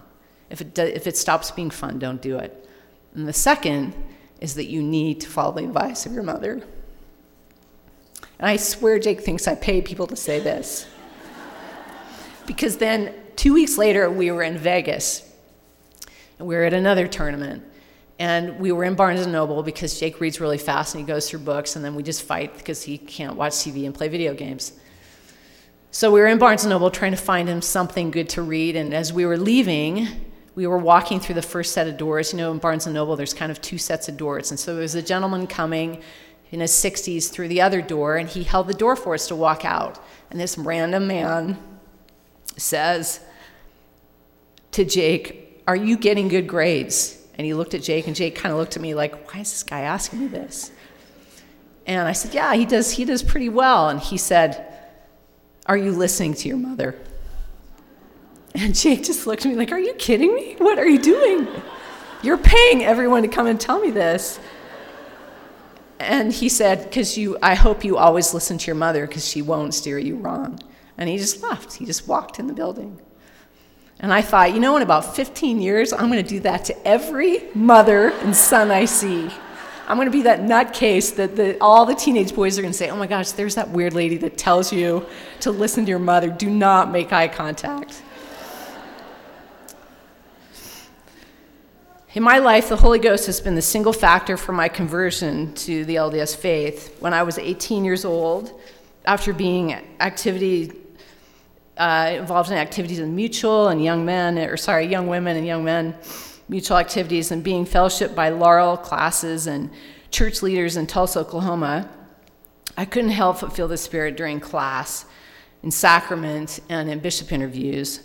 Speaker 1: if it, do, if it stops being fun, don't do it. And the second is that you need to follow the advice of your mother. And I swear Jake thinks I pay people to say this. because then two weeks later, we were in Vegas. And we were at another tournament. And we were in Barnes and Noble because Jake reads really fast and he goes through books, and then we just fight because he can't watch TV and play video games. So we were in Barnes and Noble trying to find him something good to read, and as we were leaving, we were walking through the first set of doors. You know, in Barnes and Noble, there's kind of two sets of doors. And so there was a gentleman coming in his 60s through the other door, and he held the door for us to walk out. And this random man says to Jake, Are you getting good grades? And he looked at Jake, and Jake kind of looked at me like, Why is this guy asking me this? And I said, Yeah, he does, he does pretty well. And he said, Are you listening to your mother? And Jake just looked at me like, Are you kidding me? What are you doing? You're paying everyone to come and tell me this. And he said, Because you, I hope you always listen to your mother because she won't steer you wrong. And he just left. He just walked in the building. And I thought, you know, in about 15 years, I'm going to do that to every mother and son I see. I'm going to be that nutcase that the, all the teenage boys are going to say, oh my gosh, there's that weird lady that tells you to listen to your mother. Do not make eye contact. In my life, the Holy Ghost has been the single factor for my conversion to the LDS faith. When I was 18 years old, after being activity uh, involved in activities in mutual and young men, or sorry, young women and young men, mutual activities, and being fellowshipped by Laurel classes and church leaders in Tulsa, Oklahoma, I couldn't help but feel the Spirit during class, in sacrament, and in bishop interviews.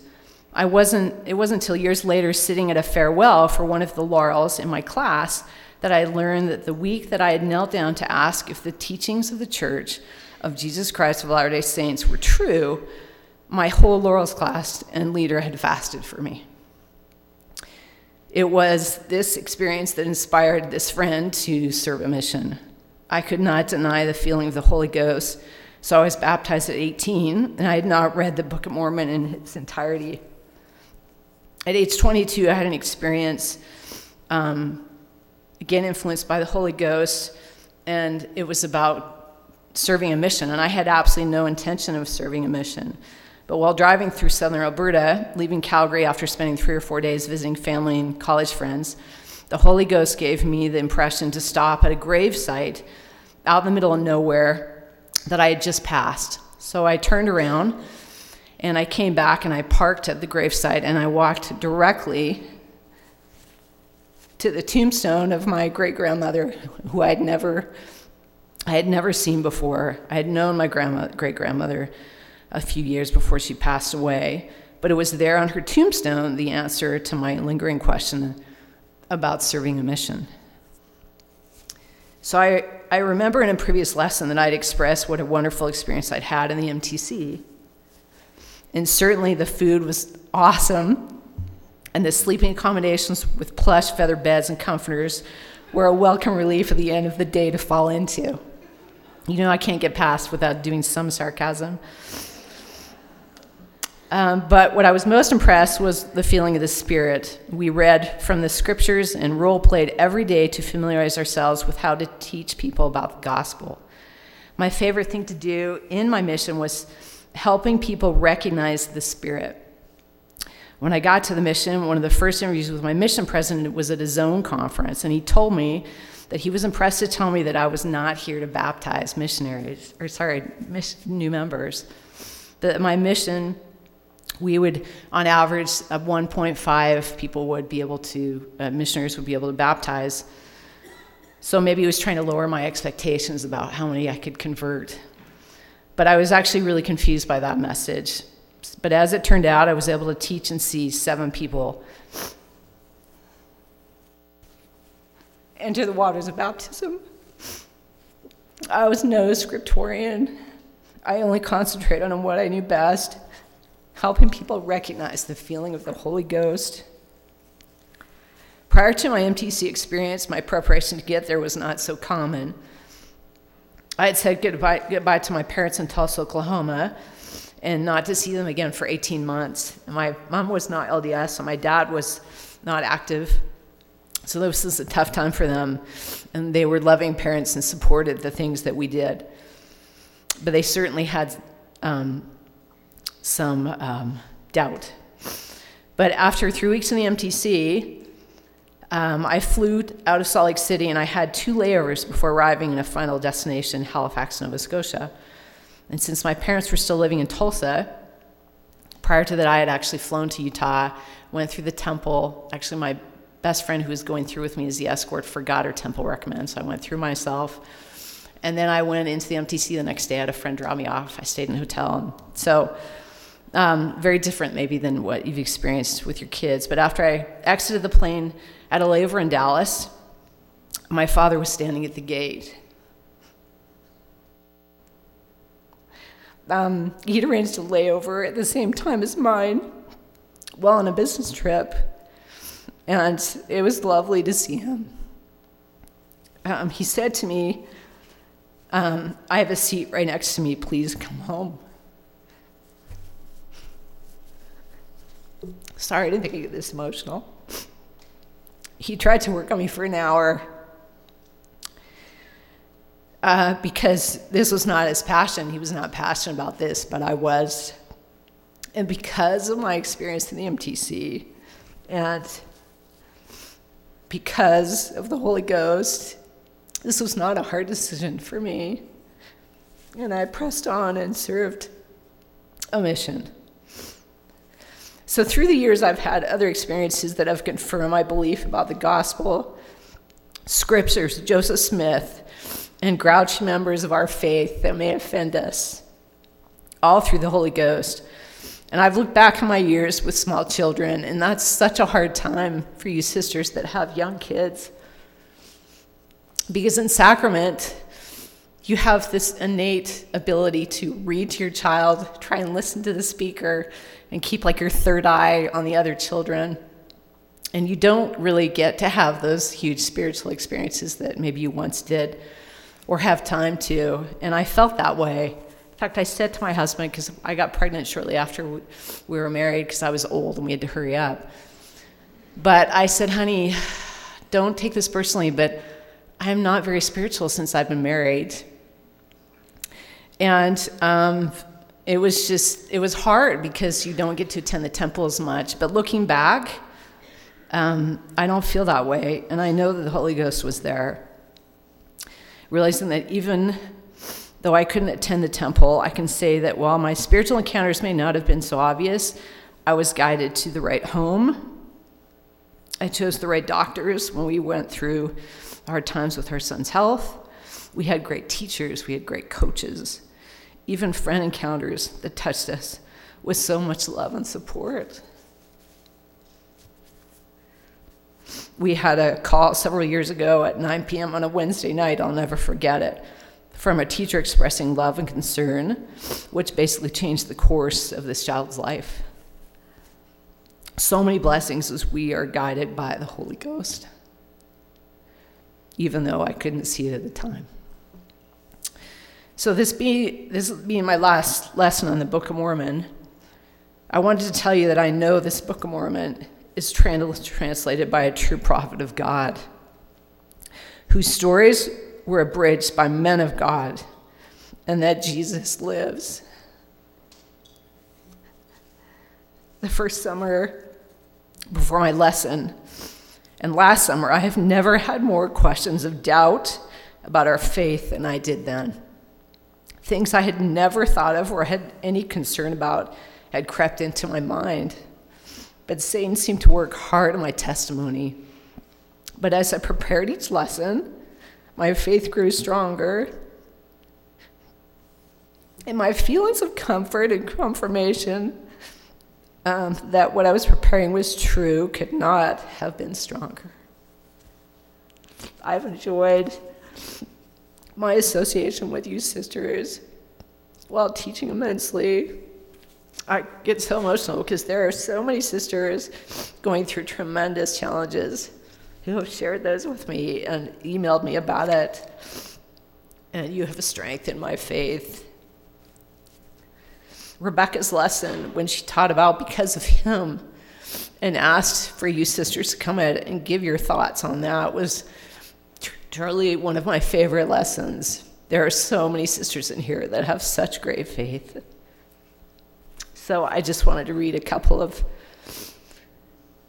Speaker 1: I wasn't, it wasn't until years later, sitting at a farewell for one of the laurels in my class, that I learned that the week that I had knelt down to ask if the teachings of the Church of Jesus Christ of Latter day Saints were true, my whole laurels class and leader had fasted for me. It was this experience that inspired this friend to serve a mission. I could not deny the feeling of the Holy Ghost, so I was baptized at 18, and I had not read the Book of Mormon in its entirety at age 22, I had an experience, um, again influenced by the Holy Ghost, and it was about serving a mission. And I had absolutely no intention of serving a mission. But while driving through southern Alberta, leaving Calgary after spending three or four days visiting family and college friends, the Holy Ghost gave me the impression to stop at a grave site out in the middle of nowhere that I had just passed. So I turned around and I came back and I parked at the gravesite and I walked directly to the tombstone of my great grandmother, who I had never, I had never seen before. I had known my grandma, great grandmother a few years before she passed away, but it was there on her tombstone the answer to my lingering question about serving a mission. So I, I remember in a previous lesson that I'd expressed what a wonderful experience I'd had in the MTC. And certainly the food was awesome, and the sleeping accommodations with plush feather beds and comforters were a welcome relief at the end of the day to fall into. You know, I can't get past without doing some sarcasm. Um, but what I was most impressed was the feeling of the Spirit. We read from the scriptures and role played every day to familiarize ourselves with how to teach people about the gospel. My favorite thing to do in my mission was helping people recognize the Spirit. When I got to the mission, one of the first interviews with my mission president was at a zone conference, and he told me that he was impressed to tell me that I was not here to baptize missionaries, or sorry, new members. That my mission we would, on average, of 1.5 people would be able to, uh, missionaries would be able to baptize. So maybe he was trying to lower my expectations about how many I could convert. But I was actually really confused by that message. But as it turned out, I was able to teach and see seven people enter the waters of baptism. I was no scriptorian. I only concentrated on what I knew best helping people recognize the feeling of the Holy Ghost. Prior to my MTC experience, my preparation to get there was not so common. I had said goodbye, goodbye to my parents in Tulsa, Oklahoma, and not to see them again for 18 months. My mom was not LDS, and my dad was not active. So this was a tough time for them. And they were loving parents and supported the things that we did. But they certainly had um, some um, doubt. But after three weeks in the MTC, um, I flew out of Salt Lake City and I had two layovers before arriving in a final destination, Halifax, Nova Scotia. And since my parents were still living in Tulsa, prior to that, I had actually flown to Utah, went through the temple. Actually, my best friend who was going through with me as the escort forgot her temple recommend, so I went through myself. And then I went into the MTC the next day. I had a friend drop me off. I stayed in a hotel. So um, very different, maybe, than what you've experienced with your kids. But after I exited the plane at a layover in Dallas, my father was standing at the gate. Um, he'd arranged a layover at the same time as mine while on a business trip, and it was lovely to see him. Um, he said to me, um, I have a seat right next to me, please come home. Sorry to make you this emotional. He tried to work on me for an hour uh, because this was not his passion. He was not passionate about this, but I was. And because of my experience in the MTC and because of the Holy Ghost, this was not a hard decision for me. And I pressed on and served a mission. So, through the years, I've had other experiences that have confirmed my belief about the gospel, scriptures, Joseph Smith, and grouchy members of our faith that may offend us, all through the Holy Ghost. And I've looked back on my years with small children, and that's such a hard time for you sisters that have young kids. Because in sacrament, you have this innate ability to read to your child, try and listen to the speaker, and keep like your third eye on the other children. And you don't really get to have those huge spiritual experiences that maybe you once did or have time to. And I felt that way. In fact, I said to my husband, because I got pregnant shortly after we were married because I was old and we had to hurry up. But I said, honey, don't take this personally, but I'm not very spiritual since I've been married. And um, it was just, it was hard because you don't get to attend the temple as much. But looking back, um, I don't feel that way. And I know that the Holy Ghost was there. Realizing that even though I couldn't attend the temple, I can say that while my spiritual encounters may not have been so obvious, I was guided to the right home. I chose the right doctors when we went through hard times with her son's health. We had great teachers, we had great coaches even friend encounters that touched us with so much love and support. we had a call several years ago at 9 p.m. on a Wednesday night. I'll never forget it. From a teacher expressing love and concern, which basically changed the course of this child's life. So many blessings as we are guided by the Holy Ghost, even though I couldn't see it at the time. So, this, be, this being my last lesson on the Book of Mormon, I wanted to tell you that I know this Book of Mormon is trans- translated by a true prophet of God, whose stories were abridged by men of God, and that Jesus lives. The first summer before my lesson, and last summer, I have never had more questions of doubt about our faith than I did then. Things I had never thought of or had any concern about had crept into my mind. But Satan seemed to work hard on my testimony. But as I prepared each lesson, my faith grew stronger. And my feelings of comfort and confirmation um, that what I was preparing was true could not have been stronger. I've enjoyed my association with you sisters while teaching immensely. I get so emotional because there are so many sisters going through tremendous challenges who have shared those with me and emailed me about it. And you have strengthened my faith. Rebecca's lesson, when she taught about because of him and asked for you sisters to come in and give your thoughts on that, was truly one of my favorite lessons. There are so many sisters in here that have such great faith. So I just wanted to read a couple of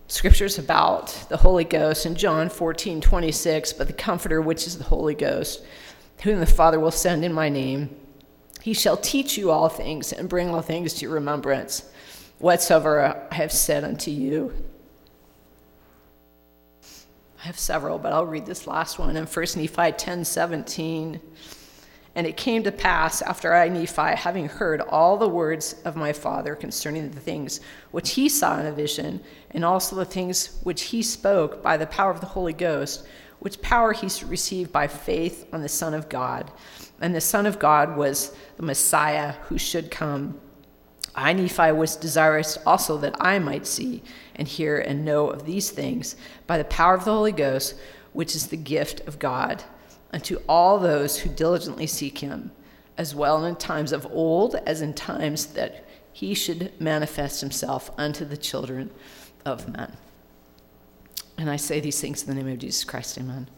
Speaker 1: scriptures about the Holy Ghost in John 14, 26. But the Comforter, which is the Holy Ghost, whom the Father will send in my name, he shall teach you all things and bring all things to your remembrance, whatsoever I have said unto you. I have several, but I'll read this last one in 1 Nephi 10 17. And it came to pass after I, Nephi, having heard all the words of my father concerning the things which he saw in a vision, and also the things which he spoke by the power of the Holy Ghost, which power he received by faith on the Son of God. And the Son of God was the Messiah who should come. I, Nephi, was desirous also that I might see and hear and know of these things by the power of the Holy Ghost, which is the gift of God unto all those who diligently seek him, as well in times of old as in times that he should manifest himself unto the children of men. And I say these things in the name of Jesus Christ, amen.